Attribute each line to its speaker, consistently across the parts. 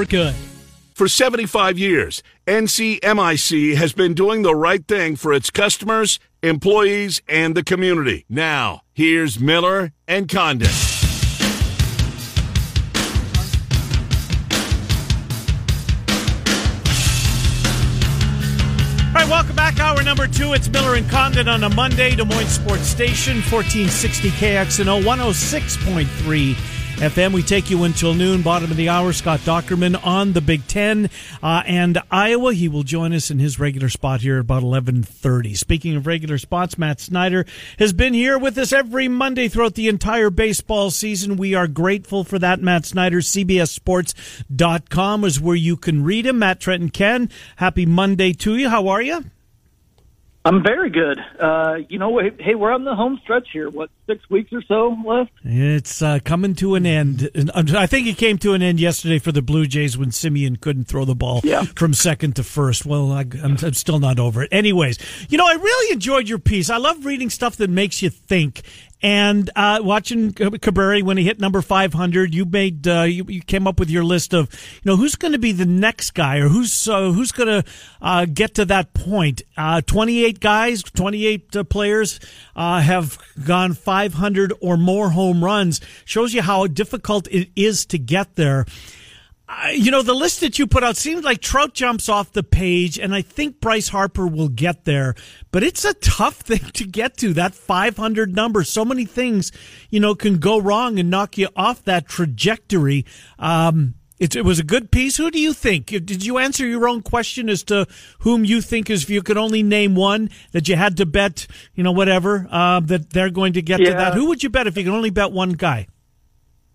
Speaker 1: for good.
Speaker 2: For 75 years, NCMIC has been doing the right thing for its customers, employees, and the community. Now, here's Miller and Condon.
Speaker 1: All right, welcome back. Hour number two. It's Miller and Condon on a Monday. Des Moines Sports Station, 1460 KXNO, 106.3 FM. We take you until noon, bottom of the hour. Scott Dochterman on the Big Ten uh, and Iowa. He will join us in his regular spot here about 1130. Speaking of regular spots, Matt Snyder has been here with us every Monday throughout the entire baseball season. We are grateful for that. Matt Snyder, CBSSports.com is where you can read him. Matt Trenton Ken, happy Monday to you. How are you?
Speaker 3: I'm very good. Uh, you know, hey, we're on the home stretch here. What six weeks or so left?
Speaker 1: It's uh, coming to an end. I think it came to an end yesterday for the Blue Jays when Semien couldn't throw the ball
Speaker 3: yeah.
Speaker 1: from second to first. Well, I, am still not over it. Anyways, you know, I really enjoyed your piece. I love reading stuff that makes you think. And uh, watching Cabrera when he hit number 500, you made uh, you, you, came up with your list of you know who's going to be the next guy or who's uh, who's going to uh, get to that point. Uh, 28 guys, 28 uh, players have gone 500 or more home runs. Shows you how difficult it is to get there you know, the list that you put out seems like Trout jumps off the page, and I think Bryce Harper will get there. But it's a tough thing to get to that 500 number. So many things, you know, can go wrong and knock you off that trajectory. Um, it, it, was a good piece. Who do you think? Did you answer your own question as to whom you think is, if you could only name one that you had to bet, you know, whatever, uh, that they're going to get
Speaker 3: yeah.
Speaker 1: to that? Who would you bet if you could only bet one guy?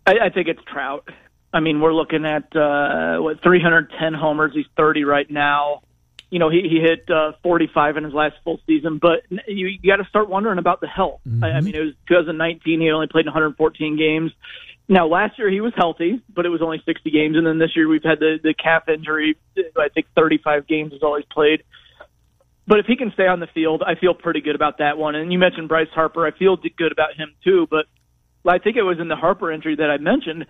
Speaker 3: I, I think it's Trout. I mean, we're looking at uh, what 310 homers. He's 30 right now. You know, he he hit uh, 45 in his last full season, but you, you got to start wondering about the health. Mm-hmm. I, I mean, it was 2019. He only played 114 games. Now, last year he was healthy, but it was only 60 games, and then this year we've had the the calf injury. I think 35 games is all he's played. But if he can stay on the field, I feel pretty good about that one. And you mentioned Bryce Harper. I feel good about him too. But I think it was in the Harper injury that I mentioned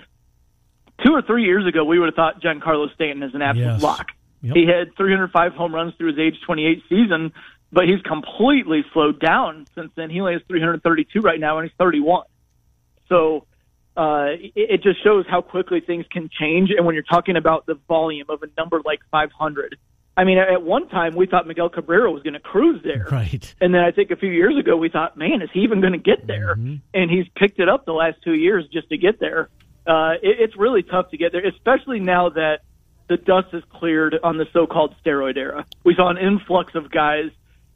Speaker 3: two or three years ago, we would have thought Giancarlo Stanton is an absolute
Speaker 1: yes.
Speaker 3: lock.
Speaker 1: Yep.
Speaker 3: He had 305 home runs through his age 28 season, but he's completely slowed down since then. He only has 332 right now, and he's 31. So uh, it, it just shows how quickly things can change. And when you're talking about the volume of a number like 500, I mean, at one time we thought Miguel Cabrera was going to cruise there,
Speaker 1: right?
Speaker 3: And then I think a few years ago we thought, man, is he even going to get there?
Speaker 1: Mm-hmm.
Speaker 3: And he's picked it up the last two years just to get there uh, it, it's really tough to get there, especially now that the dust has cleared on the so-called steroid era. We saw an influx of guys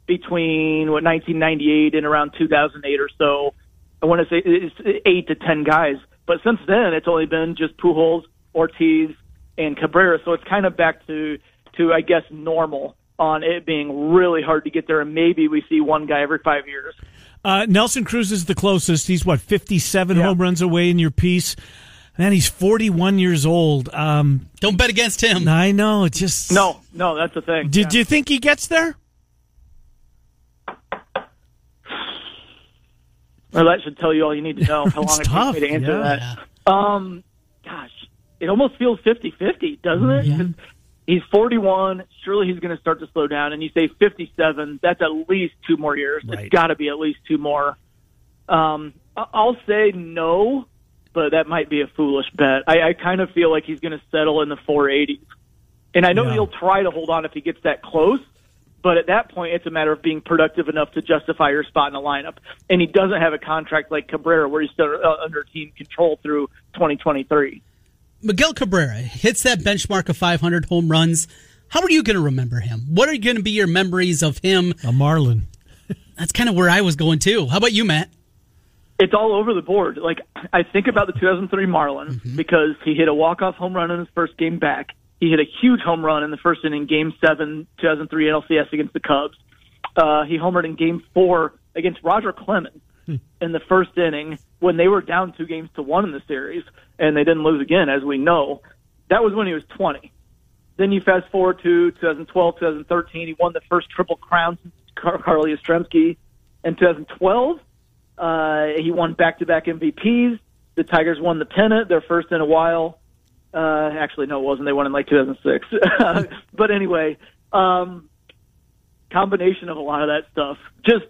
Speaker 3: between what 1998 and around 2008 or so. I want to say it's eight to ten guys, but since then it's only been just Pujols, Ortiz, and Cabrera. So it's kind of back to to I guess normal on it being really hard to get there, and maybe we see one guy every five years.
Speaker 1: Uh, Nelson Cruz is the closest. He's what 57
Speaker 3: yeah.
Speaker 1: home runs away in your piece. Man, he's 41 years old. Um,
Speaker 4: Don't bet against him.
Speaker 1: I know. It just
Speaker 3: no, no. That's the thing.
Speaker 1: Did yeah. you think he gets there?
Speaker 3: Well, that should tell you all you need to know. How long it
Speaker 1: tough.
Speaker 3: takes me to answer
Speaker 1: yeah.
Speaker 3: that. Um, gosh, it almost feels 50-50, doesn't it?
Speaker 1: Yeah.
Speaker 3: He's 41. Surely he's going to start to slow down. And you say 57. That's at least two more years.
Speaker 1: Right.
Speaker 3: It's got to be at least two more. Um, I'll say no but that might be a foolish bet. I, I kind of feel like he's going to settle in the 480s. And I know
Speaker 1: yeah.
Speaker 3: he'll try to hold on if he gets that close, but at that point, it's a matter of being productive enough to justify your spot in the lineup. And he doesn't have a contract like Cabrera where he's still uh, under team control through 2023.
Speaker 4: Miguel Cabrera hits that benchmark of 500 home runs. How are you going to remember him? What are going to be your memories of him?
Speaker 1: A Marlin.
Speaker 4: That's kind of where I was going too. How about you, Matt?
Speaker 3: It's all over the board. Like I think about the 2003 Marlin mm-hmm. because he hit a walk-off home run in his first game back. He hit a huge home run in the first inning, Game Seven, 2003 NLCS against the Cubs. Uh, he homered in Game Four against Roger Clemens hmm. in the first inning when they were down two games to one in the series, and they didn't lose again, as we know. That was when he was 20. Then you fast forward to 2012, 2013. He won the first Triple Crown since Car- Carl Yastrzemski. In 2012, uh, he won back-to-back MVPs. The Tigers won the pennant, their first in a while. Uh, actually, no, it wasn't. They won in like 2006. but anyway, um, combination of a lot of that stuff. Just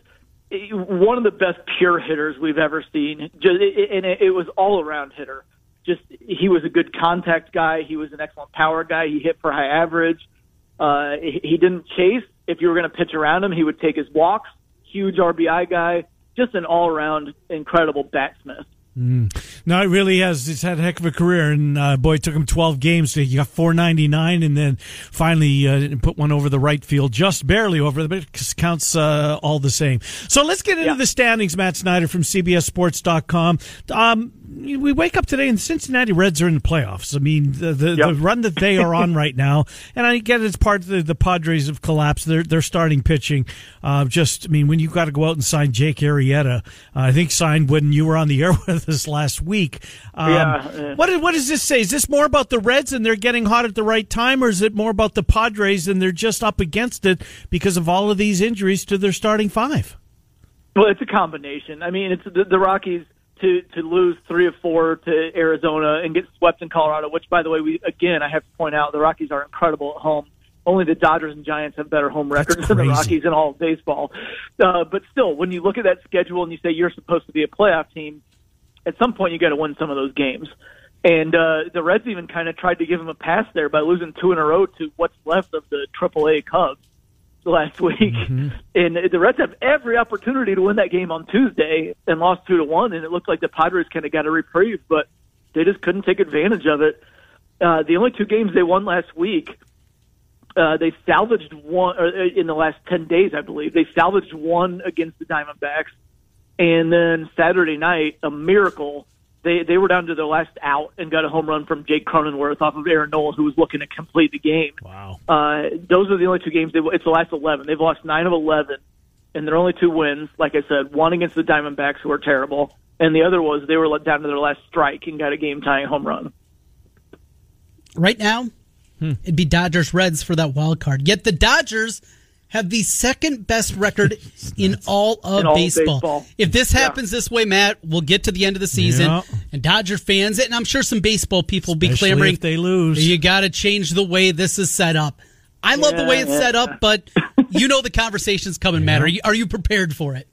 Speaker 3: one of the best pure hitters we've ever seen. Just and it, was all around hitter. Just he was a good contact guy. He was an excellent power guy. He hit for high average. Uh, he didn't chase. If you were going to pitch around him, he would take his walks. Huge RBI guy. Just an all around incredible batsmith.
Speaker 1: Mm. No, it really has. He's had a heck of a career, and uh, boy, it took him twelve games to he got four ninety nine, and then finally uh, put one over the right field, just barely over, the but it counts uh, all the same. So let's get into yeah. the standings. Matt Snyder from CBSSports.com. Um, we wake up today and the Cincinnati Reds are in the playoffs. I mean, the the, yep. the run that they are on right now, and I get it's part of the, the Padres have collapsed. They're they're starting pitching. Uh, just, I mean, when you've got to go out and sign Jake Arrieta, uh, I think signed when you were on the air with us last week. Um, yeah. What what does this say? Is this more about the Reds and they're getting hot at the right time, or is it more about the Padres and they're just up against it because of all of these injuries to their starting five?
Speaker 3: Well, it's a combination. I mean, it's the, the Rockies to to lose three or four to Arizona and get swept in Colorado. Which, by the way, we again I have to point out the Rockies are incredible at home. Only the Dodgers and Giants have better home records than the Rockies in all of baseball. Uh, but still, when you look at that schedule and you say you're supposed to be a playoff team, at some point you got to win some of those games. And uh, the Reds even kind of tried to give them a pass there by losing two in a row to what's left of the AAA Cubs last week, mm-hmm. and the Reds have every opportunity to win that game on Tuesday and lost two to one. And it looked like the Padres kind of got a reprieve, but they just couldn't take advantage of it. Uh, the only two games they won last week, uh, they salvaged one or uh, in the last ten days, I believe. They salvaged one against the Diamondbacks, and then Saturday night, a miracle they they were down to their last out and got a home run from Jake Cronenworth off of Aaron Nola, who was looking to complete the game.
Speaker 1: Wow.
Speaker 3: Uh, those are the only two games. They, it's the last 11. They've lost nine of 11, and their only two wins, like I said, one against the Diamondbacks, who are terrible, and the other was they were let down to their last strike and got a game tying home run.
Speaker 4: Right now, hmm. it'd be Dodgers Reds for that wild card. Yet the Dodgers have the second best record in all of
Speaker 3: in all
Speaker 4: baseball.
Speaker 3: baseball.
Speaker 4: If this happens yeah. this way, Matt, we'll get to the end of the season, yeah. and Dodger fans, and I'm sure some baseball people will be clamoring.
Speaker 1: If they lose,
Speaker 4: you got to change the way this is set up. I love yeah, the way it's set up, but you know the conversation's coming, Matt. Are you, are you prepared for it?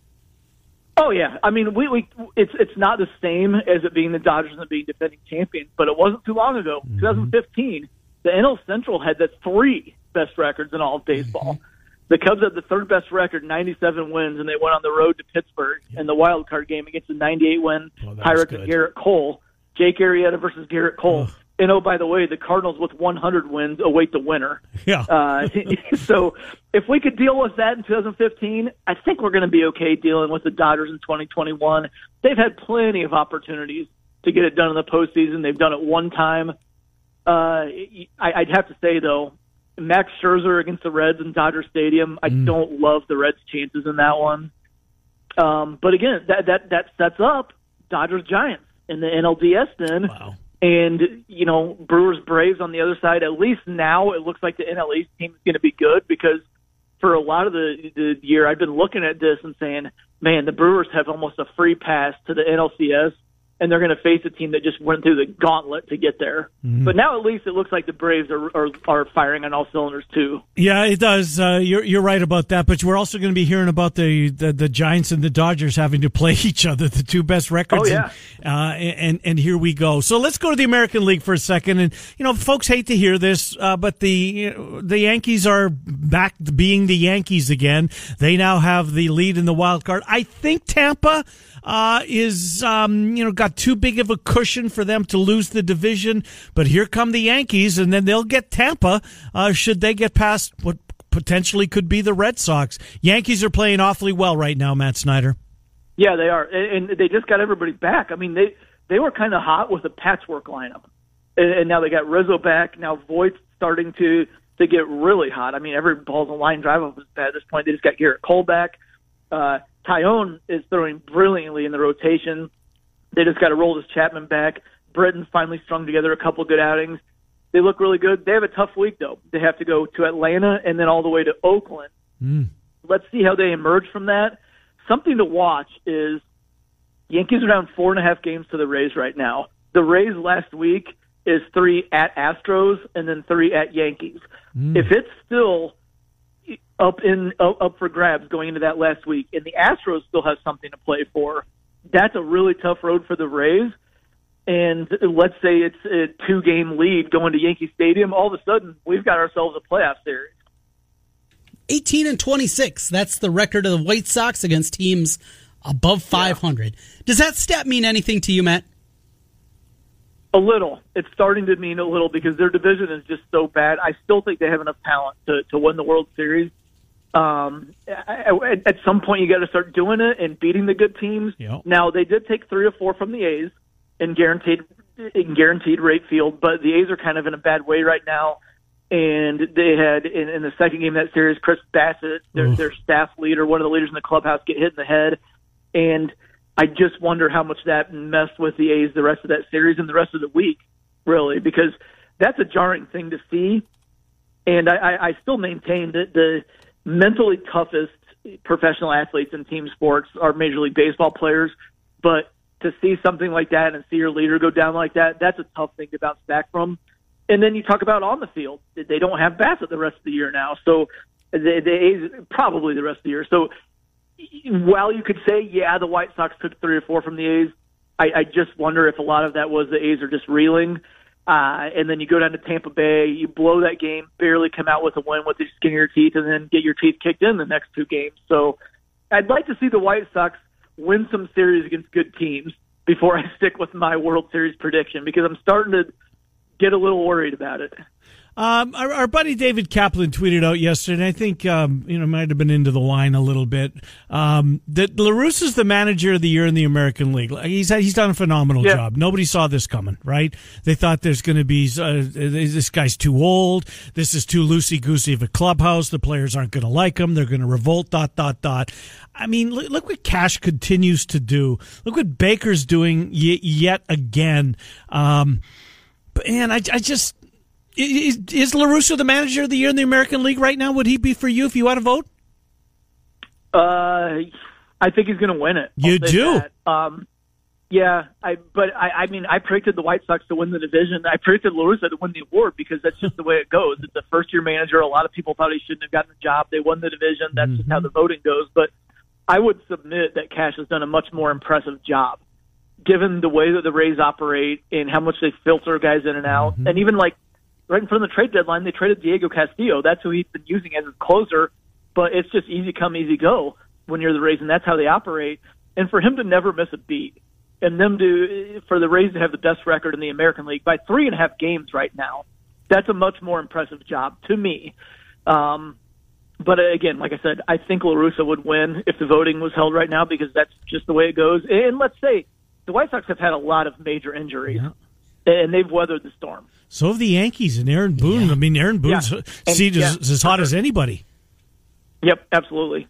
Speaker 3: Oh yeah, I mean, we, we it's it's not the same as it being the Dodgers and being defending champions, but it wasn't too long ago, mm-hmm. 2015. The NL Central had the three best records in all of baseball. Mm-hmm. The Cubs had the third best record, 97 wins, and they went on the road to Pittsburgh in the wild card game against the 98 win well, Pirates and Gerrit Cole. Jake Arrieta versus Gerrit Cole. And oh, by the way, the Cardinals with 100 wins await the winner.
Speaker 1: Yeah.
Speaker 3: Uh, so if we could deal with that in 2015, I think we're going to be okay dealing with the Dodgers in 2021. They've had plenty of opportunities to get it done in the postseason. They've done it one time. Uh, I, I'd have to say though, Max Scherzer against the Reds in Dodger Stadium. I mm. don't love the Reds' chances in that one. Um, but again, that that that sets up Dodgers Giants in the NLDS then.
Speaker 1: Wow.
Speaker 3: And you know Brewers Braves on the other side. At least now it looks like the NL East team is going to be good because for a lot of the the year I've been looking at this and saying, man, the Brewers have almost a free pass to the NLCS and they're going to face a team that just went through the gauntlet to get there. Mm-hmm. But now at least it looks like the Braves are, are, are firing on all cylinders too.
Speaker 1: Yeah, it does. Uh, you're you're right about that. But we're also going to be hearing about the, the, the Giants and the Dodgers having to play each other, the two best records.
Speaker 3: Oh yeah.
Speaker 1: And, uh, and and here we go. So let's go to the American League for a second. And you know, folks hate to hear this, uh, but the you know, the Yankees are back being the Yankees again. They now have the lead in the wild card. I think Tampa uh, is um, you know got too big of a cushion for them to lose the division. But here come the Yankees, and then they'll get Tampa uh, should they get past what potentially could be the Red Sox. Yankees are playing awfully well right now, Matt Snyder.
Speaker 3: Yeah, they are, and they just got everybody back. I mean, they they were kind of hot with a patchwork lineup, and now they got Rizzo back. Now Voit's starting to to get really hot. I mean, every ball's a line drive up at this point. They just got Gerrit Cole back. Uh, Taillon is throwing brilliantly in the rotation. They just got Aroldis Chapman back. Britton's finally strung together a couple good outings. They look really good. They have a tough week though. They have to go to Atlanta and then all the way to Oakland.
Speaker 1: Mm.
Speaker 3: Let's see how they emerge from that. Something to watch is Yankees are down four and a half games to the Rays right now. The Rays last week is three at Astros and then three at Yankees. If it's still up in up for grabs going into that last week, and the Astros still have something to play for, that's a really tough road for the Rays. And let's say it's a two game lead going to Yankee Stadium, all of a sudden we've got ourselves a playoff series.
Speaker 4: 18 and 26. That's the record of the White Sox against teams above 500. Does that stat mean anything to you, Matt?
Speaker 3: A little. It's starting to mean a little because their division is just so bad. I still think they have enough talent to, to win the World Series. Um, at, at some point, you got to start doing it and beating the good teams.
Speaker 1: Yep.
Speaker 3: Now they did take three or four from the A's in guaranteed in guaranteed rate field, but the A's are kind of in a bad way right now. And they had in, in the second game of that series, Chris Bassitt, their, their staff leader, one of the leaders in the clubhouse, get hit in the head. And I just wonder how much that messed with the A's the rest of that series and the rest of the week, really, because that's a jarring thing to see. And I, I, I still maintain that the mentally toughest professional athletes in team sports are Major League Baseball players. But to see something like that and see your leader go down like that, that's a tough thing to bounce back from. And then you talk about on the field. They don't have Bassitt the rest of the year now. So the, the A's probably the rest of the year. So while you could say, yeah, the White Sox took three or four from the A's, I, I just wonder if a lot of that was the A's are just reeling. Uh, and then you go down to Tampa Bay, you blow that game, barely come out with a win with the skin of your teeth, and then get your teeth kicked in the next two games. So I'd like to see the White Sox win some series against good teams before I stick with my World Series prediction because I'm starting to get a little worried about it.
Speaker 1: Um, our, our buddy David Kaplan tweeted out yesterday, and I think um, you know might have been into the wine a little bit. Um, that La Russa is the manager of the year in the American League. He's he's done a phenomenal
Speaker 3: Yeah.
Speaker 1: job. Nobody saw this coming, right? They thought there's going to be uh, this guy's too old. This is too loosey goosey of a clubhouse. The players aren't going to like him. They're going to revolt. Dot dot dot. I mean, look, look what Cash continues to do. Look what Baker's doing y- yet again. Um, but man, I, I just is, is La Russa the manager of the year in the American League right now? Would he be for you if you want to vote?
Speaker 3: Uh, I think he's going to win it.
Speaker 1: You do?
Speaker 3: that. Um, yeah, I but I, I mean I predicted the White Sox to win the division. I predicted La Russa to win the award because that's just the way it goes. It's a first year manager. A lot of people thought he shouldn't have gotten the job. They won the division. That's just how the voting goes. But I would submit that Cash has done a much more impressive job, given the way that the Rays operate and how much they filter guys in and out, and even like right in front of the trade deadline, they traded Diego Castillo. That's who he's been using as his closer. But it's just easy come, easy go when you're the Rays, and that's how they operate. And for him to never miss a beat, and them to for the Rays to have the best record in the American League by three and a half games right now, that's a much more impressive job to me. Um, but again, like I said, I think La Russa would win if the voting was held right now because that's just the way it goes. And let's say the White Sox have had a lot of major injuries, and they've weathered the storm.
Speaker 1: So have the Yankees and Aaron Boone. I mean, Aaron Boone's
Speaker 3: Yeah.
Speaker 1: Seat is,
Speaker 3: yeah,
Speaker 1: is as hot as anybody.
Speaker 3: Yep, absolutely.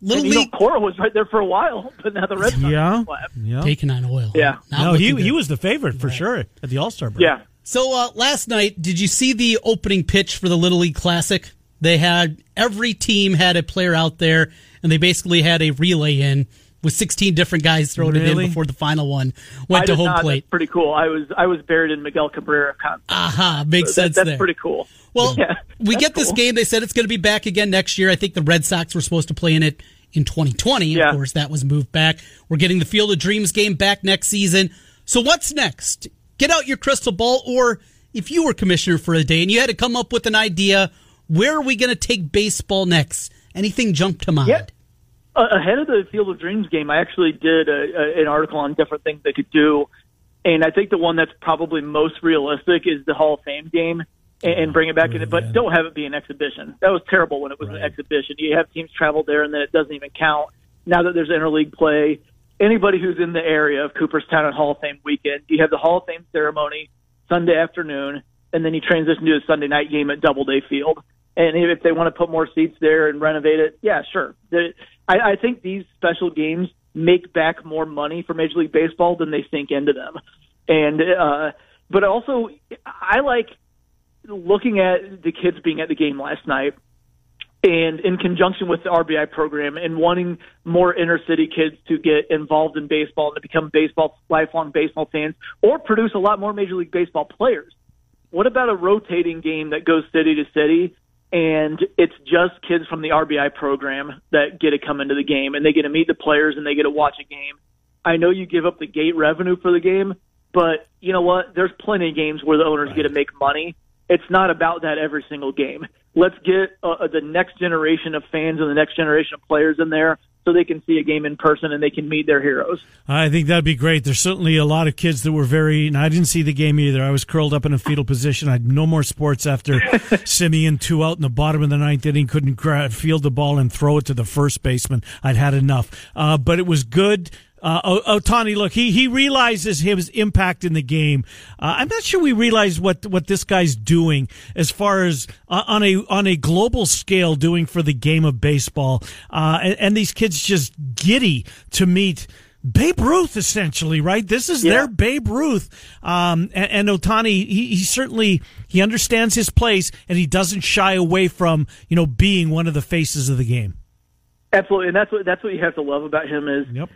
Speaker 4: Little
Speaker 3: and, you
Speaker 4: League
Speaker 3: know, Cora was right there for a while, but now the Red Sox
Speaker 1: Yeah,
Speaker 3: have
Speaker 1: yeah.
Speaker 4: taking on oil.
Speaker 3: Yeah.
Speaker 4: Not
Speaker 1: No, he
Speaker 4: looking
Speaker 1: he was the favorite for sure at the All Star break.
Speaker 3: Yeah.
Speaker 4: So uh, last night, did you see the opening pitch for the Little League Classic? They had every team had a player out there, and they basically had a relay in with 16 different guys throwing it in before the final one went
Speaker 3: I
Speaker 4: to
Speaker 3: did
Speaker 4: home
Speaker 3: not.
Speaker 4: plate.
Speaker 3: That's pretty cool. I was I was buried in Miguel Cabrera. Con-
Speaker 4: Aha, makes
Speaker 3: that,
Speaker 4: sense
Speaker 3: that's
Speaker 4: there.
Speaker 3: pretty cool.
Speaker 4: Well,
Speaker 3: Yeah,
Speaker 4: we
Speaker 3: that's
Speaker 4: get this
Speaker 3: cool.
Speaker 4: game. They said it's going to be back again next year. I think the Red Sox were supposed to play in it in 2020.
Speaker 3: Yeah.
Speaker 4: Of course, that was moved back. We're getting the Field of Dreams game back next season. So what's next? Get out your crystal ball, or if you were commissioner for a day and you had to come up with an idea, where are we going to take baseball next? Anything jump to mind?
Speaker 3: Yeah. Ahead of the Field of Dreams game, I actually did a, a, an article on different things they could do, and I think the one that's probably most realistic is the Hall of Fame game, and, and bring it back in. But don't have it be an exhibition. That was terrible when it was an exhibition. You have teams travel there, and then it doesn't even count. Now that there's interleague play, anybody who's in the area of Cooperstown and Hall of Fame weekend, you have the Hall of Fame ceremony Sunday afternoon, and then you transition to a Sunday night game at Doubleday Field. And if they want to put more seats there and renovate it, yeah, sure. I, I think these special games make back more money for Major League Baseball than they sink into them. And uh, but also, I like looking at the kids being at the game last night and in conjunction with the RBI program and wanting more inner city kids to get involved in baseball and to become baseball lifelong baseball fans or produce a lot more Major League Baseball players. What about a rotating game that goes city to city and it's just kids from the RBI program that get to come into the game and they get to meet the players and they get to watch a game. I know you give up the gate revenue for the game, but you know what? There's plenty of games where the owners right. get to make money it's not about that every single game. Let's get uh, uh, the next generation of fans and the next generation of players in there so they can see a game in person and they can meet their heroes.
Speaker 1: I think that'd be great. There's certainly a lot of kids that were very, and I didn't see the game either. I was curled up in a fetal position. I had no more sports after Semien two out in the bottom of the ninth inning, couldn't grab, field the ball and throw it to the first baseman. I'd had enough. Uh, but it was good uh, Ohtani, look, he he realizes his impact in the game. Uh, I'm not sure we realize what what this guy's doing as far as uh, on a on a global scale doing for the game of baseball. Uh, and, and, these kids just giddy to meet. Babe Ruth, essentially, right? This is yeah. their Babe Ruth. Um, and, and Ohtani, he, he certainly he understands his place, and he doesn't shy away from you know being one of the faces of the game.
Speaker 3: Absolutely, and that's what that's what you have to love about him is yep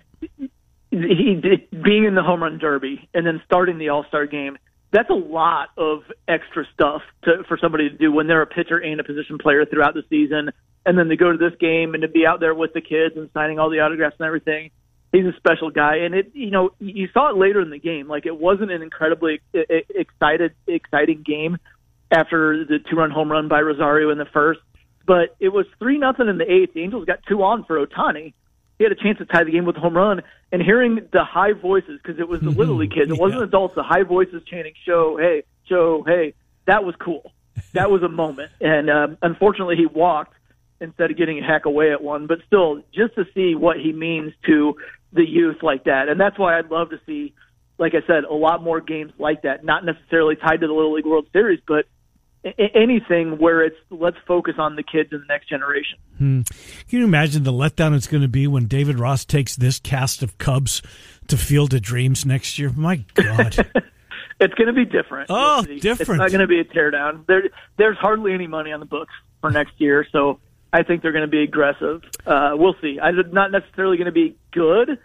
Speaker 3: he being in the home run derby and then starting the All Star game. That's a lot of extra stuff to, for somebody to do when they're a pitcher and a position player throughout the season, and then to go to this game and to be out there with the kids and signing all the autographs and everything. He's a special guy, and it you know you saw it later in the game. Like it wasn't an incredibly excited exciting game after the two run home run by Rosario in the first, but it was three nothing in the eighth. The Angels got two on for Ohtani he had a chance to tie the game with a home run. And hearing the high voices, because it was the little league kids, it wasn't adults, the high voices chanting "Show, hey, show, hey," that was cool. That was a moment. And um, unfortunately, he walked instead of getting a hack away at one. But still, just to see what he means to the youth like that, and that's why I'd love to see, like I said, a lot more games like that. Not necessarily tied to the Little League World Series, but anything where it's let's focus on the kids and the next generation.
Speaker 1: Hmm. Can you imagine the letdown it's going to be when David Ross takes this cast of Cubs to Field of Dreams next year? My God.
Speaker 3: it's going to be different.
Speaker 1: Oh, different. It's
Speaker 3: not going to be a teardown. There, there's hardly any money on the books for next year, so I think they're going to be aggressive. Uh, we'll see. I'm not necessarily going to be good,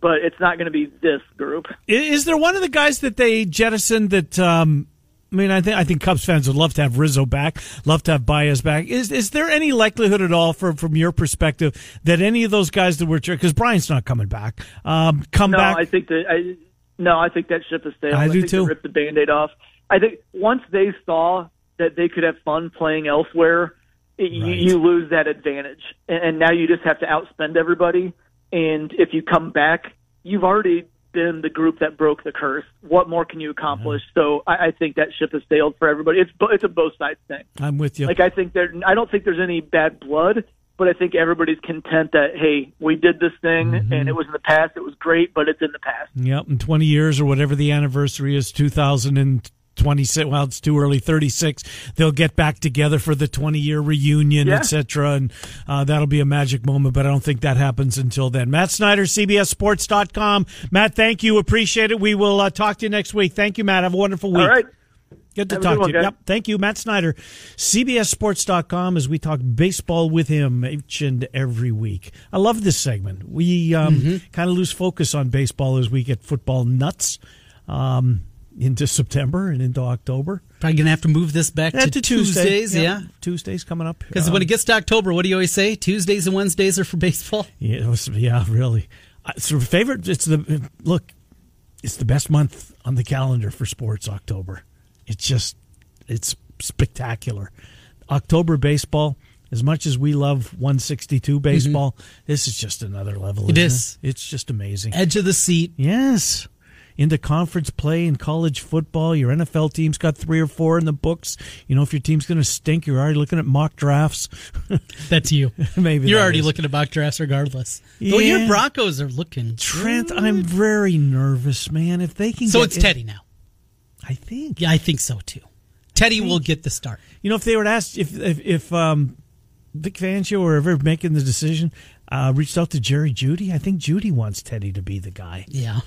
Speaker 3: but it's not going to be this group.
Speaker 1: Is there one of the guys that they jettisoned that um, I mean, I think I think Cubs fans would love to have Rizzo back, love to have Baez back. Is is there any likelihood at all, from from your perspective, that any of those guys that were because Bryant's not coming back, um, come
Speaker 3: no,
Speaker 1: back?
Speaker 3: I think that I no, I think that ship is sailed.
Speaker 1: I,
Speaker 3: I
Speaker 1: do
Speaker 3: think
Speaker 1: too.
Speaker 3: Rip the band-aid off. I think once they saw that they could have fun playing elsewhere, right. you, you lose that advantage, and, and now you just have to outspend everybody. And if you come back, you've already been the group that broke the curse. What more can you accomplish? Mm-hmm. So I, I think that ship has sailed for everybody. It's it's a both sides thing.
Speaker 1: I'm with you.
Speaker 3: Like I think there, I don't think there's any bad blood, but I think everybody's content that hey, we did this thing mm-hmm. and it was in the past. It was great, but it's in the past.
Speaker 1: Yep, in 20 years or whatever the anniversary is, 2000 and 26 well it's too early 36 they'll get back together for the 20 year reunion yeah. etc and uh, that'll be a magic moment but i don't think that happens until then matt snyder cbssports.com matt thank you appreciate it we will uh, talk to you next week thank you matt have a wonderful week
Speaker 3: all right
Speaker 1: Good to Have talk to you. Yep. Thank you, Matt Snyder. CBSSports.com as we talk baseball with him each and every week. I love this segment. We um, mm-hmm. kind of lose focus on baseball as we get football nuts. Um, into September and into October.
Speaker 4: Probably gonna have to move this back to, to Tuesdays. Yeah. yeah.
Speaker 1: Tuesdays coming up.
Speaker 4: Because um, when it gets to October, what do you always say? Tuesdays and Wednesdays are for baseball.
Speaker 1: Yeah, was, yeah, really. It's a favorite. It's the look. It's the best month on the calendar for sports. October. It's just it's spectacular. October baseball. As much as we love 162 mm-hmm. baseball, mm-hmm. this is just another level.
Speaker 4: It is.
Speaker 1: It? It's just amazing.
Speaker 4: Edge of the seat.
Speaker 1: Yes into conference play in college football. Your NFL team's got three or four in the books. You know, if your team's going to stink, you're already looking at mock drafts.
Speaker 4: That's you.
Speaker 1: Maybe
Speaker 4: you're already is. looking at mock drafts, regardless. Yeah. Though your Broncos are looking.
Speaker 1: Trent, good. I'm very nervous, man. If they can,
Speaker 4: so it's Teddy now.
Speaker 1: I think.
Speaker 4: Yeah, I think so too. Teddy will get the start.
Speaker 1: You know, if they were asked if if, if um, Vic Fangio or ever making the decision, uh, reached out to Jerry Jeudy. I think Jeudy wants Teddy to be the guy.
Speaker 4: Yeah.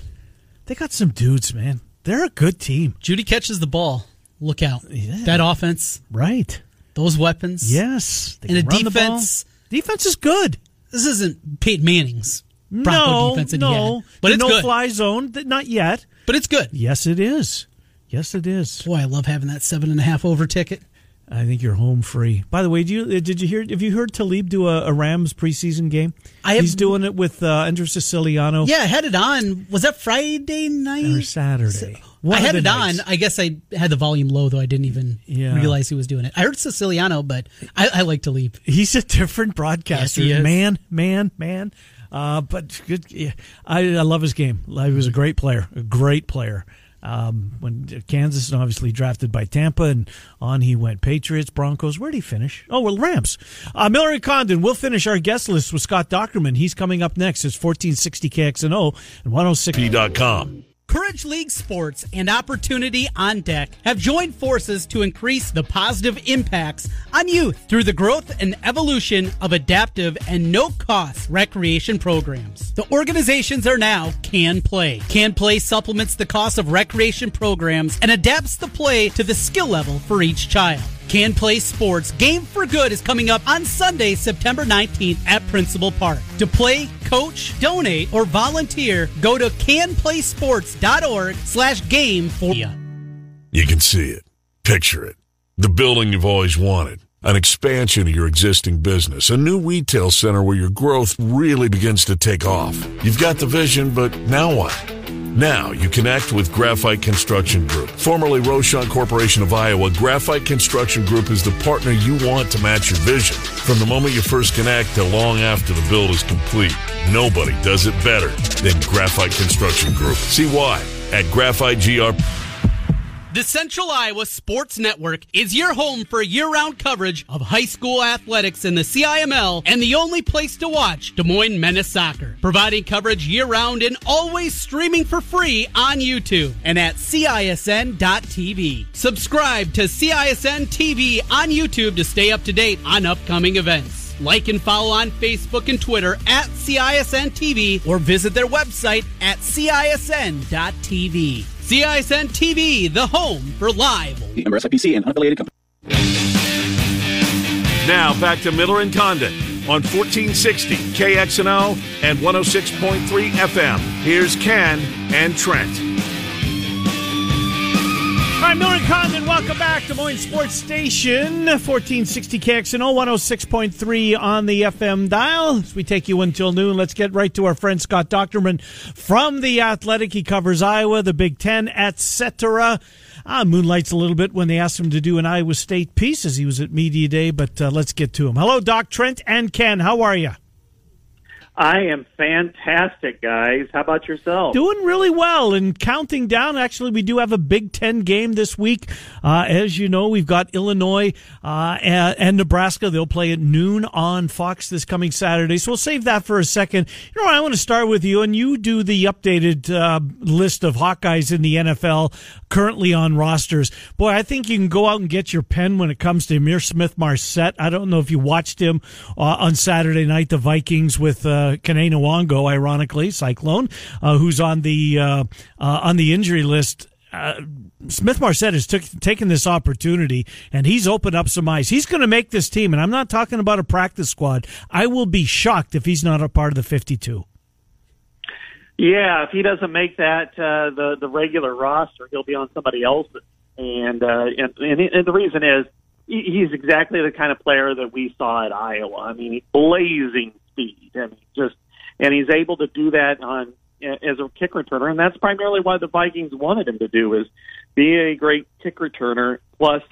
Speaker 1: They got some dudes, man. They're a good team.
Speaker 4: Jeudy catches the ball. Look out. Yeah. That offense.
Speaker 1: Right.
Speaker 4: those weapons.
Speaker 1: Yes,
Speaker 4: and a defense.
Speaker 1: Defense is good.
Speaker 4: This isn't Peyton Manning's Bronco
Speaker 1: no,
Speaker 4: defense that
Speaker 1: no,
Speaker 4: but it's
Speaker 1: no
Speaker 4: good.
Speaker 1: fly zone. Not yet.
Speaker 4: But it's good.
Speaker 1: Yes, it is. Yes, it is.
Speaker 4: Boy, I love having that seven and a half over ticket.
Speaker 1: I think you're home free. By the way, do you did you hear? Have you heard Talib do a, a Rams preseason game?
Speaker 4: I have,
Speaker 1: He's doing it with uh, Andrew Siciliano.
Speaker 4: Yeah, I had it on. Was that Friday night
Speaker 1: or Saturday?
Speaker 4: One I had it nights. on. I guess I had the volume low though. I didn't even
Speaker 1: yeah.
Speaker 4: realize he was doing it. I heard Siciliano, but I, I like Talib.
Speaker 1: He's a different broadcaster.
Speaker 4: Yes,
Speaker 1: man, man, man. Uh, but good. Yeah, I, I love his game. He was a great player. A great player. Um, when Kansas and obviously drafted by Tampa, and on he went. Patriots, Broncos. Where did he finish? Oh, well, Rams. Uh, Miller and Condon. We'll finish our guest list with Scott Dochterman. He's coming up next. It's 1460 KXNO and 106.
Speaker 4: Courage League Sports and Opportunity on Deck have joined forces to increase the positive impacts on youth through the growth and evolution of adaptive and no cost recreation programs. The organizations are now Can Play. Can Play supplements the cost of recreation programs and adapts the play to the skill level for each child. Can Play Sports Game for Good is coming up on Sunday, September 19th at Principal Park. To play, coach, donate, or volunteer, go to canplaysports.org slash game for you.
Speaker 2: You can see it. Picture it. The building you've always wanted. An expansion of your existing business. A new retail center where your growth really begins to take off. You've got the vision, but now what? Now you connect with Graphite Construction Group. Formerly Rochon Corporation of Iowa, Graphite Construction Group is the partner you want to match your vision. From the moment you first connect to long after the build is complete, nobody does it better than Graphite Construction Group. See why at Graphite GR.
Speaker 4: The Central Iowa Sports Network is your home for year round coverage of high school athletics in the CIML and the only place to watch Des Moines Menace Soccer. Providing coverage year round and always streaming for free on YouTube and at CISN.TV. Subscribe to CISN TV on YouTube to stay up to date on upcoming events. Like and follow on Facebook and Twitter at CISN TV or visit their website at CISN.TV. CISN TV, the home for live.
Speaker 5: Member SIPC and unaffiliated company.
Speaker 2: Now back to Miller and Condon on 1460 KXNO and 106.3 FM. Here's Ken and Trent.
Speaker 1: All right, Miller and Condon, welcome back. Des Moines Sports Station, 1460 KXNO, 106.3 on the FM dial. As we take you until noon, let's get right to our friend Scott Dochterman from The Athletic. He covers Iowa, the Big Ten, etc. Ah, moonlights a little bit when they asked him to do an Iowa State piece as he was at Media Day, but uh, let's get to him. Hello, Doc, Trent, and Ken. How are you?
Speaker 6: I am fantastic, guys. How about yourself?
Speaker 1: Doing really well and counting down. Actually, we do have a Big Ten game this week. Uh, as you know, we've got Illinois uh, and, and, Nebraska. They'll play at noon on Fox this coming Saturday. So we'll save that for a second. You know, I want to start with you, and you do the updated uh, list of Hawkeyes in the NFL currently on rosters. Boy, I think you can go out and get your pen when it comes to Ihmir Smith-Marsette. I don't know if you watched him uh, on Saturday night, the Vikings with uh, Nwangwu, ironically, Cyclone, uh, who's on the uh, uh, on the injury list. Uh, Smith-Marsette has took, taken this opportunity and he's opened up some eyes. He's going to make this team, and I'm not talking about a practice squad. I will be shocked if he's not a part of the 52.
Speaker 6: Yeah, if he doesn't make that uh, the the regular roster, he'll be on somebody else's. And and, and, and the reason is he's exactly the kind of player that we saw at Iowa. I mean, blazing speed. I mean, just and he's able to do that on as a kick returner, and that's primarily why the Vikings wanted him to do is be a great kick returner plus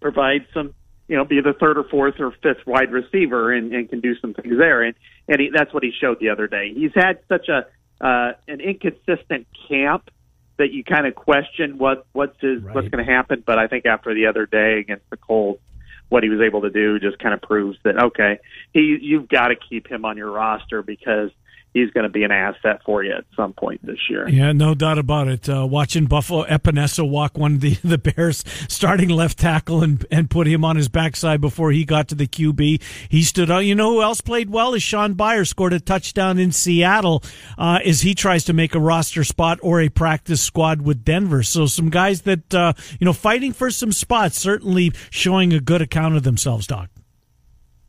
Speaker 6: provide some, you know, be the third or fourth or fifth wide receiver and, and can do some things there, and and he, that's what he showed the other day. He's had such a uh, an inconsistent camp that you kind of question what what's his right. what's going to happen. But I think after the other day against the Colts, what he was able to do just kind of proves that okay, he you've got to keep him on your roster because he's going to be an asset for you at some point this year.
Speaker 1: Yeah, no doubt about it. Uh, watching Buffalo Epenesa walk one of the, the Bears starting left tackle and, and put him on his backside before he got to the QB. He stood out. You know who else played well? Is Shaun Beyer scored a touchdown in Seattle uh, as he tries to make a roster spot or a practice squad with Denver. So some guys that, uh, you know, fighting for some spots, certainly showing a good account of themselves, Doc.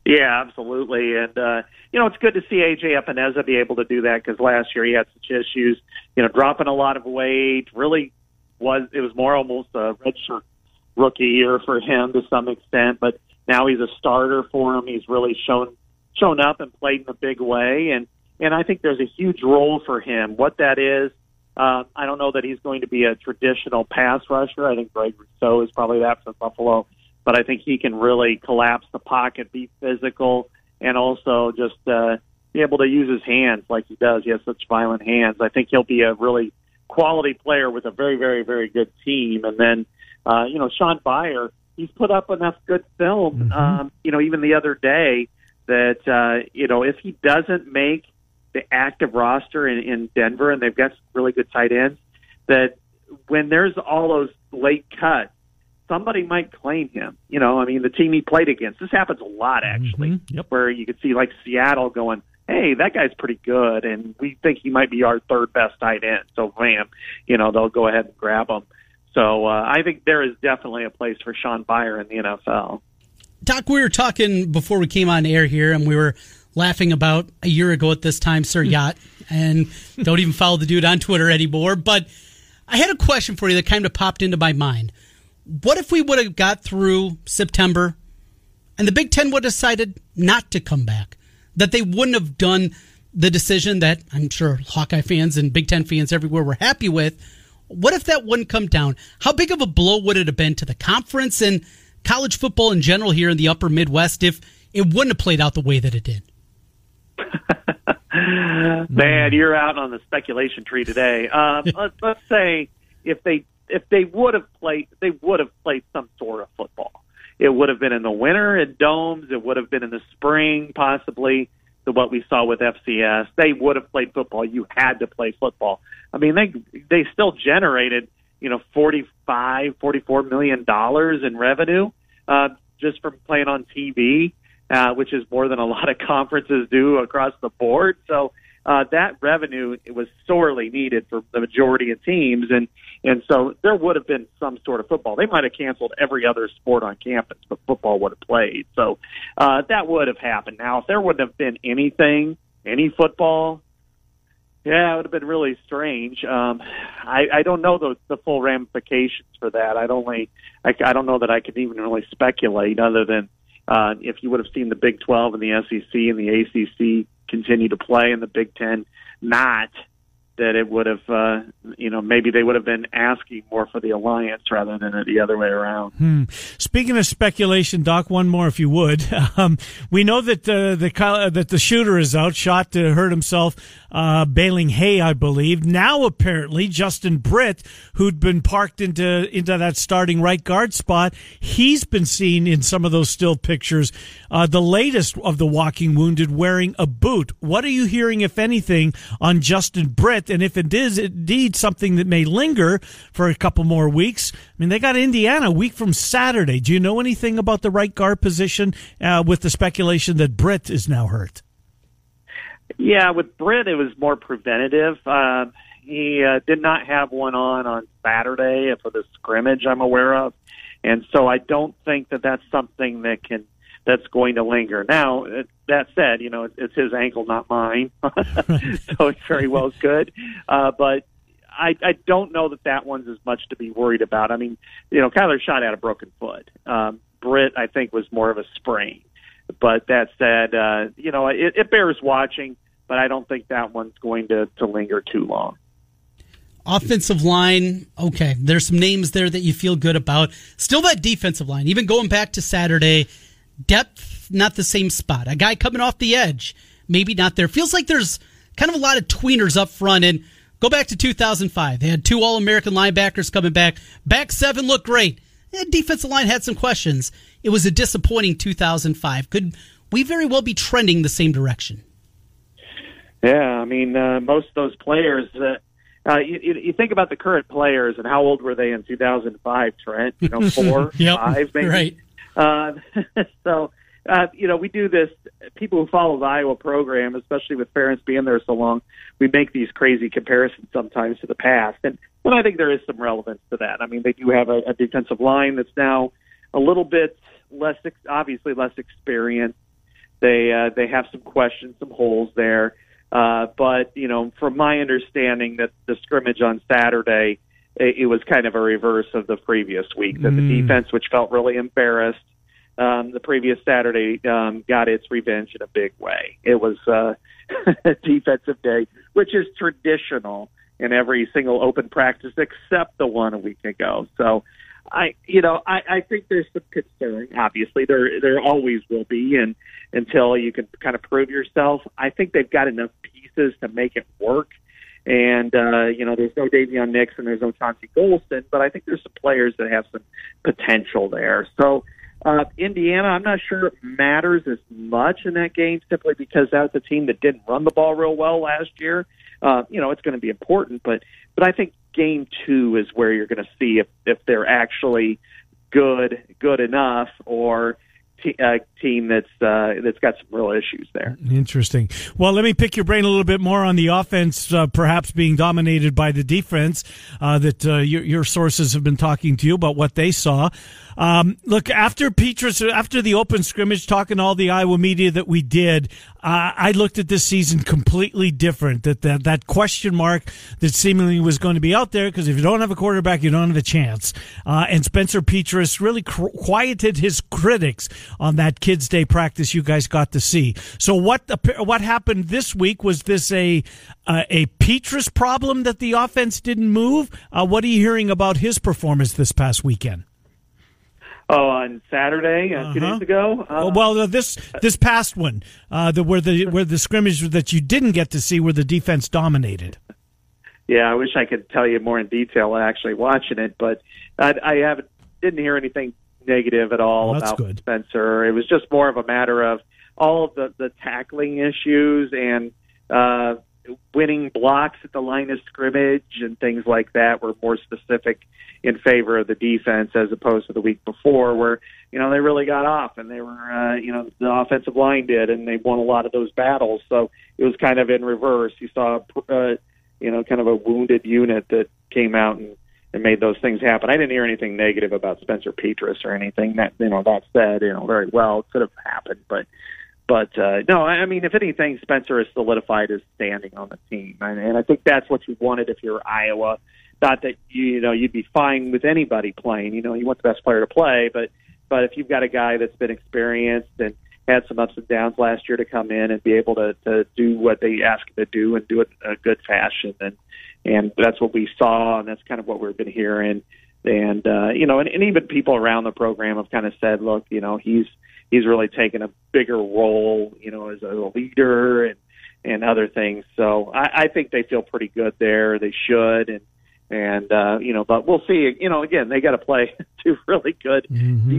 Speaker 6: Yeah, absolutely. And, uh, you know, it's good to see AJ Epenesa be able to do that because last year he had such issues, you know, dropping a lot of weight. Really was, it was more almost a redshirt rookie year for him to some extent, but now he's a starter for him. He's really shown, shown up and played in a big way. And, and I think there's a huge role for him. What that is, uh, I don't know that he's going to be a traditional pass rusher. I think Greg Rousseau is probably that for Buffalo but I think he can really collapse the pocket, be physical, and also just uh, be able to use his hands like he does. He has such violent hands. I think he'll be a really quality player with a very, very, very good team. And then, uh, you know, Shaun Beyer, he's put up enough good film, mm-hmm. um, you know, even the other day that, uh, you know, if he doesn't make the active roster in, in Denver and they've got really good tight ends, that when there's all those late cuts, somebody might claim him. You know, I mean, the team he played against. This happens a lot actually,
Speaker 1: mm-hmm. yep.
Speaker 6: where you could see like Seattle going, "Hey, that guy's pretty good, and we think he might be our third best tight end." So, bam, you know, they'll go ahead and grab him. So, uh, I think there is definitely a place for Shaun Beyer in the NFL.
Speaker 4: Doc, we were talking before we came on air here, and we were laughing about a year ago at this time, Sir Yacht, and don't even follow the dude on Twitter anymore. But I had a question for you that kind of popped into my mind what if we would have got through September and the Big Ten would have decided not to come back? That they wouldn't have done the decision that I'm sure Hawkeye fans and Big Ten fans everywhere were happy with. What if that wouldn't come down? How big of a blow would it have been to the conference and college football in general here in the upper Midwest if it wouldn't have played out the way that it did?
Speaker 6: Man, you're out on the speculation tree today. Um, let's, let's say if they if they would have played, they would have played some sort of football. It would have been in the winter at domes. It would have been in the spring, possibly to what we saw with FCS. They would have played football. You had to play football. I mean, they they still generated you know forty five, forty four million dollars in revenue uh, just from playing on TV, uh, which is more than a lot of conferences do across the board. So uh, that revenue was sorely needed for the majority of teams, and and so there would have been some sort of football. They might have canceled every other sport on campus, but football would have played. So uh, that would have happened. Now, if there wouldn't have been anything, any football, yeah, it would have been really strange. Um, I, I don't know the, the full ramifications for that. I'd only, I, I don't know that I could even really speculate other than uh, if you would have seen the Big 12 and the SEC and the ACC continue to play and the Big Ten not, that it would have, uh, you know, maybe they would have been asking more for the alliance rather than the other way around.
Speaker 1: Hmm. Speaking of speculation, Doc, one more if you would. Um, we know that uh, the uh, that the shooter is out, shot to hurt himself, uh, bailing hay, I believe. Now apparently Justin Britt, who'd been parked into into that starting right guard spot, he's been seen in some of those still pictures. Uh, the latest of the walking wounded wearing a boot. What are you hearing, if anything, on Justin Britt? And if it is indeed something that may linger for a couple more weeks, I mean, they got Indiana a week from Saturday. Do you know anything about the right guard position uh, with the speculation that Britt is now hurt?
Speaker 6: Yeah, with Britt, it was more preventative. Uh, he uh, did not have one on on Saturday for the scrimmage I'm aware of, and so I don't think that that's something that can that's going to linger. Now, that said, you know, it's his ankle, not mine, so it very well could. Uh, but I, I don't know that that one's as much to be worried about. I mean, you know, Kyler Schott at a broken foot. Um, Britt, I think, was more of a sprain. But that said, uh, you know, it, it bears watching, but I don't think that one's going to, to linger too long.
Speaker 4: Offensive line, okay. There's some names there that you feel good about. Still that defensive line, even going back to Saturday, depth not the same spot. A guy coming off the edge, maybe not there. Feels like there's kind of a lot of tweeners up front. And go back to 2005. They had two All American linebackers coming back. Back seven looked great. The defensive line had some questions. It was a disappointing 2005. Could we very well be trending the same direction?
Speaker 6: Yeah, I mean, uh, most of those players. Uh, uh, you, you think about the current players and how old were they in 2005, Trent? You know, four,
Speaker 4: yep,
Speaker 6: five, maybe.
Speaker 4: Right.
Speaker 6: Uh, so, uh, you know, we do this. People who follow the Iowa program, especially with Ferentz being there so long, we make these crazy comparisons sometimes to the past, and and I think there is some relevance to that. I mean, they do have a, a defensive line that's now a little bit less, ex- obviously less experienced. They uh, they have some questions, some holes there. Uh, but you know, from my understanding, that the scrimmage on Saturday, it, it was kind of a reverse of the previous week. That
Speaker 1: Mm.
Speaker 6: the defense, which felt really embarrassed, um, the previous Saturday um, got its revenge in a big way. It was uh, a defensive day, which is traditional in every single open practice except the one a week ago. So. I, you know, I, I think there's some concern. Obviously, there there always will be, and until you can kind of prove yourself, I think they've got enough pieces to make it work. And uh, you know, there's no Daviyon Nixon, there's no Chauncey Golston, but I think there's some players that have some potential there. So uh, Indiana, I'm not sure it matters as much in that game, simply because that's a team that didn't run the ball real well last year. Uh, you know, it's going to be important, but but I think game two is where you're going to see if if they're actually good, good enough, or a team that's uh, that's got some real issues there.
Speaker 1: Interesting. Well, let me pick your brain a little bit more on the offense, uh, perhaps being dominated by the defense. Uh, that uh, your, your sources have been talking to you about what they saw. Um, look, after Petras, after the open scrimmage, talking to all the Iowa media that we did, uh, I looked at this season completely different. That that that question mark that seemingly was going to be out there because if you don't have a quarterback, you don't have a chance. Uh, and Spencer Petras really cr- quieted his critics on that Kids Day practice you guys got to see. So what what happened this week was this a uh, a Petras problem that the offense didn't move? Uh, what are you hearing about his performance this past weekend?
Speaker 6: Oh, on Saturday, uh, two
Speaker 1: Uh-huh.
Speaker 6: days ago. Uh,
Speaker 1: well, uh, this this past one, uh, the where the where the scrimmage that you didn't get to see, where the defense dominated.
Speaker 6: Yeah, I wish I could tell you more in detail actually watching it, but I, I haven't didn't hear anything negative at all
Speaker 1: Well,
Speaker 6: about
Speaker 1: good.
Speaker 6: Spencer. It was just more of a matter of all of the the tackling issues and uh, winning blocks at the line of scrimmage and things like that were more specific in favor of the defense as opposed to the week before where you know they really got off and they were uh, you know the offensive line did and they won a lot of those battles so it was kind of in reverse you saw uh, you know kind of a wounded unit that came out and and made those things happen. I didn't hear anything negative about Spencer Petras or anything. That you know, that said, you know, very well it could have happened, but but uh, no, I mean, if anything, Spencer has solidified his standing on the team, and, and I think that's what you wanted if you're Iowa. Not that you, you know you'd be fine with anybody playing. You know, you want the best player to play, but but if you've got a guy that's been experienced and had some ups and downs last year to come in and be able to to do what they ask him to do and do it in a good fashion, and and that's what we saw, and that's kind of what we've been hearing. And uh, you know, and, and even people around the program have kind of said, look, you know, he's he's really taken a bigger role, you know, as a leader and and other things. So I, I think they feel pretty good there. They should, and and uh, you know, but we'll see. You know, again, they got to play two really good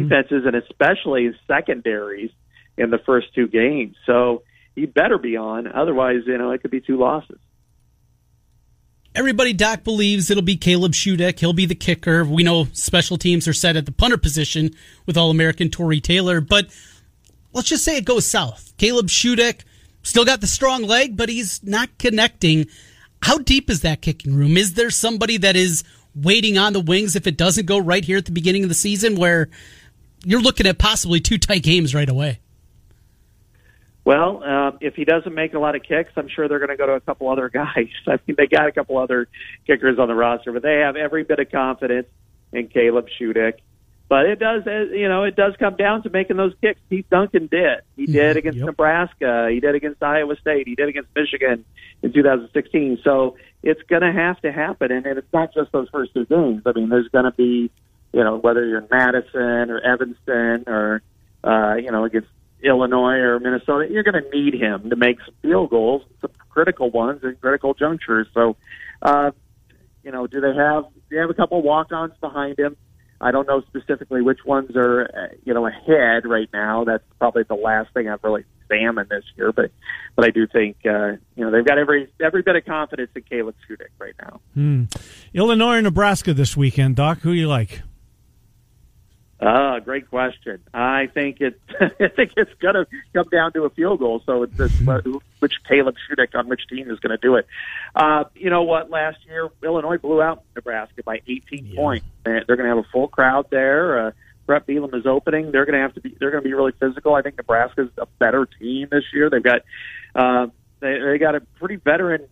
Speaker 6: defenses, and especially secondaries in the first two games. So he better be on, otherwise, you know, it could be two losses.
Speaker 4: Everybody, Doc believes it'll be Caleb Shudak. He'll be the kicker. We know special teams are set at the punter position with All American Tory Taylor, but let's just say it goes south. Caleb Shudak still got the strong leg, but he's not connecting. How deep is that kicking room? Is there somebody that is waiting on the wings if it doesn't go right here at the beginning of the season where you're looking at possibly two tight games right away?
Speaker 6: Well, uh, if he doesn't make a lot of kicks, I'm sure they're going to go to a couple other guys. I mean, they got a couple other kickers on the roster, but they have every bit of confidence in Caleb Shudak. But it does, uh, you know, it does come down to making those kicks. Keith Duncan did. He did against
Speaker 1: Yep.
Speaker 6: Nebraska. He did against Iowa State. He did against Michigan in 2016. So it's going to have to happen, and, and it's not just those first two games. I mean, there's going to be, you know, whether you're in Madison or Evanston or, uh, you know, against Illinois or Minnesota, you're going to need him to make some field goals, some critical ones in critical junctures. So, uh, you know, do they have? Do they have a couple walk-ons behind him? I don't know specifically which ones are, uh, you know, ahead right now. That's probably the last thing I've really examined this year, but but I do think uh, you know they've got every every bit of confidence in Caleb Shudak right now.
Speaker 1: Hmm. Illinois, or Nebraska this weekend, Doc. Who you like?
Speaker 6: Ah, great question. I think it. I think it's going to come down to a field goal. So it's this, which Caleb Shudak on which team is going to do it. Uh, you know what? Last year, Illinois blew out Nebraska by 18 yeah. points. They're going to have a full crowd there. Uh, Bret Bielema is opening. They're going to have to be. They're going to be really physical. I think Nebraska's a better team this year. They've got. Uh, they they got a pretty veteran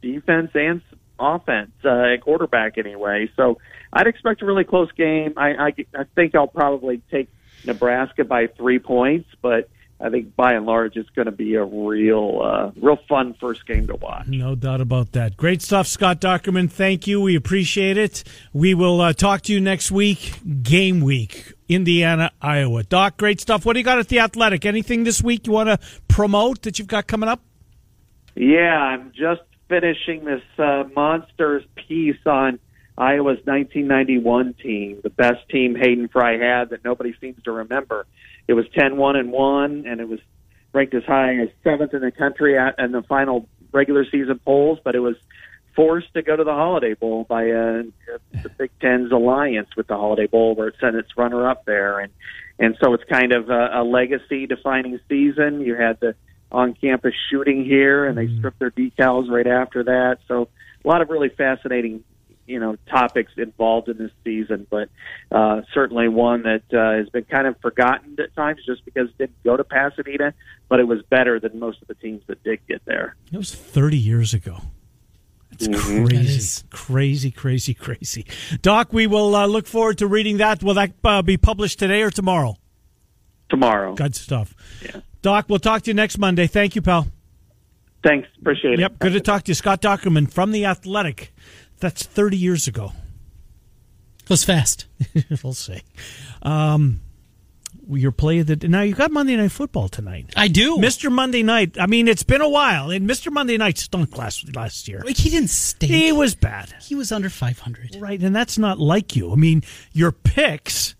Speaker 6: defense and offense uh, at quarterback anyway. So I'd expect a really close game. I, I, I think I'll probably take Nebraska by three points, but I think by and large it's going to be a real, uh, real fun first game to watch.
Speaker 1: No doubt about that. Great stuff, Scott Dochterman. Thank you. We appreciate it. We will uh, talk to you next week. Game week, Indiana, Iowa. Doc, great stuff. What do you got at the Athletic? Anything this week you want to promote that you've got coming up?
Speaker 6: Yeah, I'm just finishing this uh, monsters piece on Iowa's 1991 team, the best team Hayden Fry had that nobody seems to remember. It was 10-1 and 1, and it was ranked as high as seventh in the country at, in the final regular season polls, but it was forced to go to the Holiday Bowl by uh, the Big Ten's alliance with the Holiday Bowl, where it sent its runner-up there, and and so it's kind of a, a legacy-defining season. You had the on-campus shooting here, and they mm-hmm. stripped their decals right after that. So a lot of really fascinating you know topics involved in this season, but uh, certainly one that uh, has been kind of forgotten at times just because it didn't go to Pasadena, but it was better than most of the teams that did get there.
Speaker 1: It was 30 years ago. It's mm-hmm. crazy, crazy, crazy, crazy. Doc, we will uh, look forward to reading that. Will that uh, be published today or tomorrow?
Speaker 6: Tomorrow.
Speaker 1: Good stuff. Yeah. Doc, we'll talk to you next Monday. Thank you, pal.
Speaker 6: Thanks. Appreciate it.
Speaker 1: Yep. Good to talk to you. Scott Dochterman from The Athletic. That's 30 years ago.
Speaker 4: It was fast.
Speaker 1: we'll see. Um, your play of the now you got Monday Night Football tonight.
Speaker 4: I do,
Speaker 1: Mr. Monday Night. I mean, it's been a while, and Mr. Monday Night stunk last last year.
Speaker 4: Like he didn't stink.
Speaker 1: He was bad.
Speaker 4: He was under five hundred.
Speaker 1: Right, and that's not like you. I mean, your picks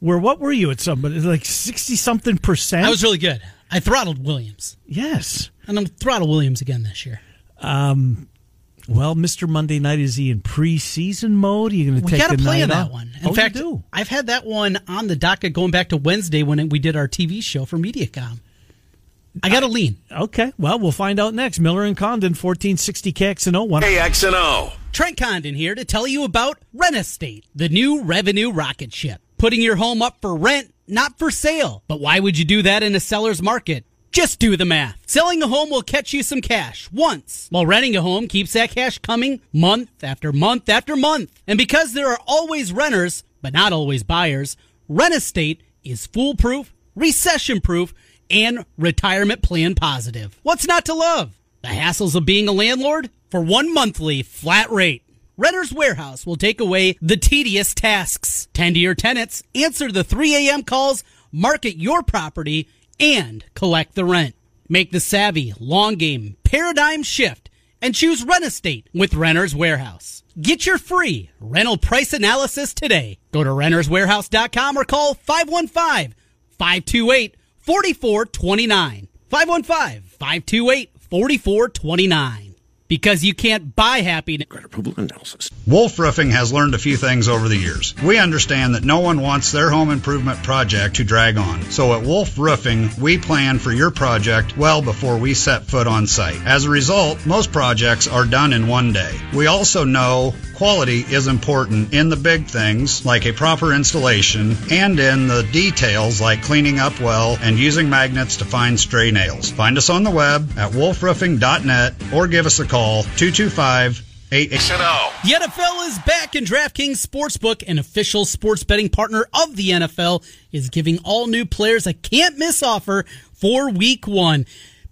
Speaker 1: were what were you at somebody like sixty something percent?
Speaker 4: I was really good. I throttled Williams.
Speaker 1: Yes,
Speaker 4: and I'm throttle Williams again this year.
Speaker 1: Um, well, Mr. Monday Night is he in preseason mode? Are you going to take?
Speaker 4: We got
Speaker 1: to
Speaker 4: play
Speaker 1: in
Speaker 4: that one. In
Speaker 1: oh,
Speaker 4: fact,
Speaker 1: do.
Speaker 4: I've had that one on the docket going back to Wednesday when we did our TV show for MediaCom. I got to lean.
Speaker 1: Okay, well, we'll find out next. Miller and Condon, fourteen sixty KXNO one.
Speaker 2: KXNO.
Speaker 4: Trent Condon here to tell you about Rent Estate, the new revenue rocket ship, putting your home up for rent, not for sale. But why would you do that in a seller's market? Just do the math. Selling a home will catch you some cash once, while renting a home keeps that cash coming month after month after month. And because there are always renters, but not always buyers, Rent Estate is foolproof, recession proof, and retirement plan positive. What's not to love? The hassles of being a landlord? For one monthly flat rate. Renter's Warehouse will take away the tedious tasks. Tend to your tenants, answer the 3 a.m. calls, market your property, and collect the rent. Make the savvy, long game, paradigm shift and choose Rent Estate with Renter's Warehouse. Get your free rental price analysis today. Go to renterswarehouse.com or call 515 528 4429. 515 528 4429 because you can't buy happiness.
Speaker 5: analysis. Wolf Roofing has learned a few things over the years. We understand that no one wants their home improvement project to drag on. So at Wolf Roofing, we plan for your project well before we set foot on site. As a result, most projects are done in one day. We also know quality is important in the big things like a proper installation and in the details like cleaning up well and using magnets to find stray nails. Find us on the web at wolfroofing.net or give us a call call 225
Speaker 2: the
Speaker 4: NFL is back, and DraftKings Sportsbook, an official sports betting partner of the NFL, is giving all new players a can't miss offer for week one.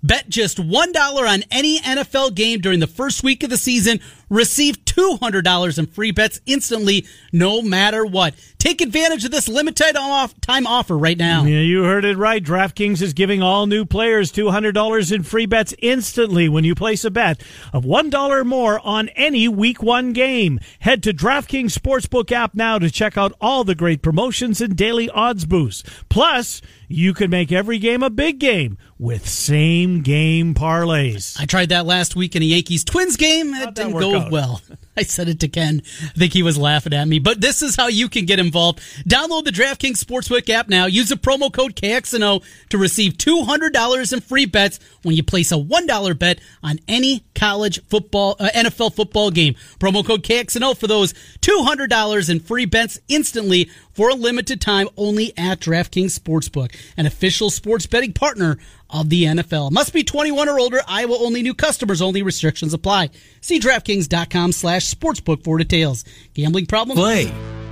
Speaker 4: Bet just $1 on any NFL game during the first week of the season, receive $200 in free bets instantly, no matter what. Take advantage of this limited time offer right now.
Speaker 1: Yeah, you heard it right. DraftKings is giving all new players $200 in free bets instantly when you place a bet of $1 or more on any week one game. Head to DraftKings Sportsbook app now to check out all the great promotions and daily odds boosts. Plus, you can make every game a big game with same game parlays.
Speaker 4: I tried that last week in a Yankees Twins game. It didn't go
Speaker 1: out?
Speaker 4: well. I said it to Ken. I think he was laughing at me. But this is how you can get involved. Download the DraftKings Sportsbook app now. Use the promo code KXNO to receive $200 in free bets when you place a $1 bet on any college football, uh, NFL football game. Promo code KXNO for those $200 in free bets instantly for a limited time only at DraftKings Sportsbook, an official sports betting partner of the NFL. Must be 21 or older. Iowa only new customers only. Restrictions apply. See DraftKings.com slash sportsbook for details. Gambling problem?
Speaker 7: Play.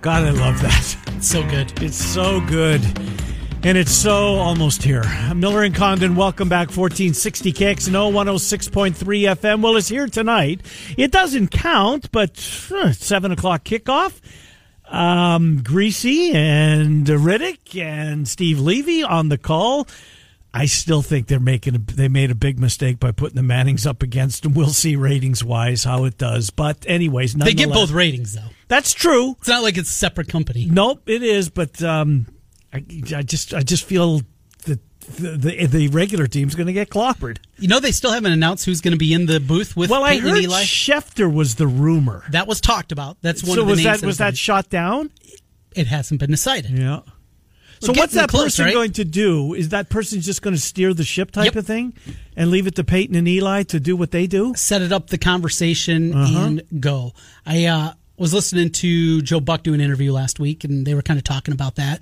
Speaker 1: God, I love that.
Speaker 4: It's So good.
Speaker 1: It's so good. And it's so almost here. Miller and Condon, welcome back. 1460 KXNO 106.3 FM. Well, it's here tonight. It doesn't count, but uh, 7 o'clock kickoff. Um, Griese and Riddick and Steve Levy on the call. I still think they're making a, they made a big mistake by putting the Mannings up against them. We'll see ratings wise how it does. But anyways,
Speaker 4: They get both ratings, though.
Speaker 1: That's true.
Speaker 4: It's not like it's a separate company.
Speaker 1: Nope, it is, but um, I, I just I just feel that the the, the regular team's going to get clobbered.
Speaker 4: You know, they still haven't announced who's going to be in the booth with
Speaker 1: Well, I
Speaker 4: Peyton
Speaker 1: heard
Speaker 4: and Eli.
Speaker 1: Schefter was the rumor.
Speaker 4: that was talked about. That's one
Speaker 1: so
Speaker 4: of the
Speaker 1: was
Speaker 4: names
Speaker 1: that was that shot down?
Speaker 4: it hasn't been decided.
Speaker 1: Yeah. So what's that
Speaker 4: close,
Speaker 1: person
Speaker 4: right?
Speaker 1: going to do? Is that person just going to steer the ship type
Speaker 4: Yep.
Speaker 1: of thing, and leave it to Peyton and Eli to do what they do?
Speaker 4: set it up the conversation
Speaker 1: Uh-huh.
Speaker 4: and go. I uh, was listening to Joe Buck do an interview last week, and they were kind of talking about that.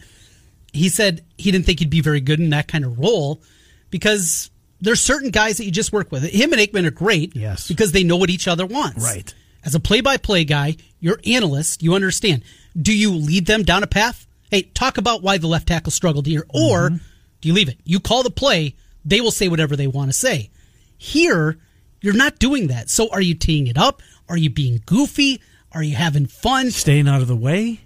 Speaker 4: He said he didn't think he'd be very good in that kind of role because there's certain guys that you just work with. Him and Aikman are great,
Speaker 1: Yes.
Speaker 4: because they know what each other wants.
Speaker 1: Right.
Speaker 4: As a play-by-play guy, you're analyst, you understand. Do you lead them down a path? Hey, talk about why the left tackle struggled here, or mm-hmm. do you leave it? You call the play, they will say whatever they want to say. Here, you're not doing that. So are you teeing it up? Are you being goofy? Are you having fun?
Speaker 1: Staying out of the way.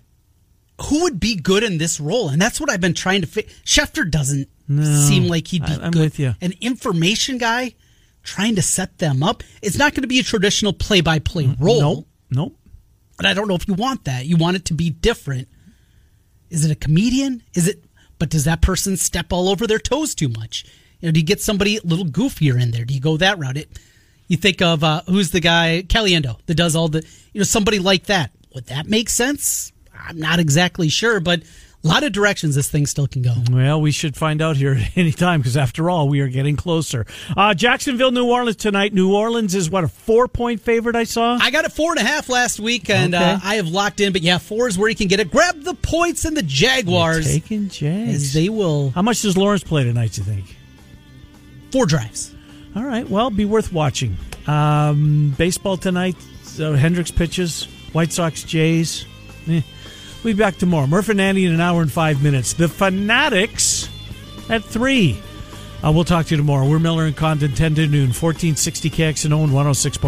Speaker 4: Who would be good in this role? And that's what I've been trying to fit. Schefter doesn't seem like he'd be
Speaker 1: I- I'm
Speaker 4: good.
Speaker 1: with you.
Speaker 4: An information guy trying to set them up. It's not going to be a traditional play-by-play mm, role.
Speaker 1: Nope. Nope.
Speaker 4: But I don't know if you want that. You want it to be different. Is it a comedian? Is it? But does that person step all over their toes too much? You know, do you get somebody a little goofier in there? Do you go that route? It. You think of uh, who's the guy Caliendo that does all the you know somebody like that. Would that make sense? I'm not exactly sure, but a lot of directions this thing still can go.
Speaker 1: Well, we should find out here at any time because, after all, we are getting closer. Uh, Jacksonville, New Orleans tonight. New Orleans is what a four-point favorite. I saw.
Speaker 4: I got it four and a half last week, and
Speaker 1: Okay.
Speaker 4: uh, I have locked in. But yeah, four is where you can get it. Grab the points in the Jaguars
Speaker 1: taking
Speaker 4: as
Speaker 1: Jags.
Speaker 4: they will
Speaker 1: How much does Lawrence play tonight? You think?
Speaker 4: four drives.
Speaker 1: All right. Well, be worth watching. Um, baseball tonight. So Hendricks pitches. White Sox, Jays. Eh. We'll be back tomorrow. Murph and Andy in an hour and five minutes. The Fanatics at three. Uh, we'll talk to you tomorrow. We're Miller and Condon, 10 to noon, 1460 KXNO and 106.3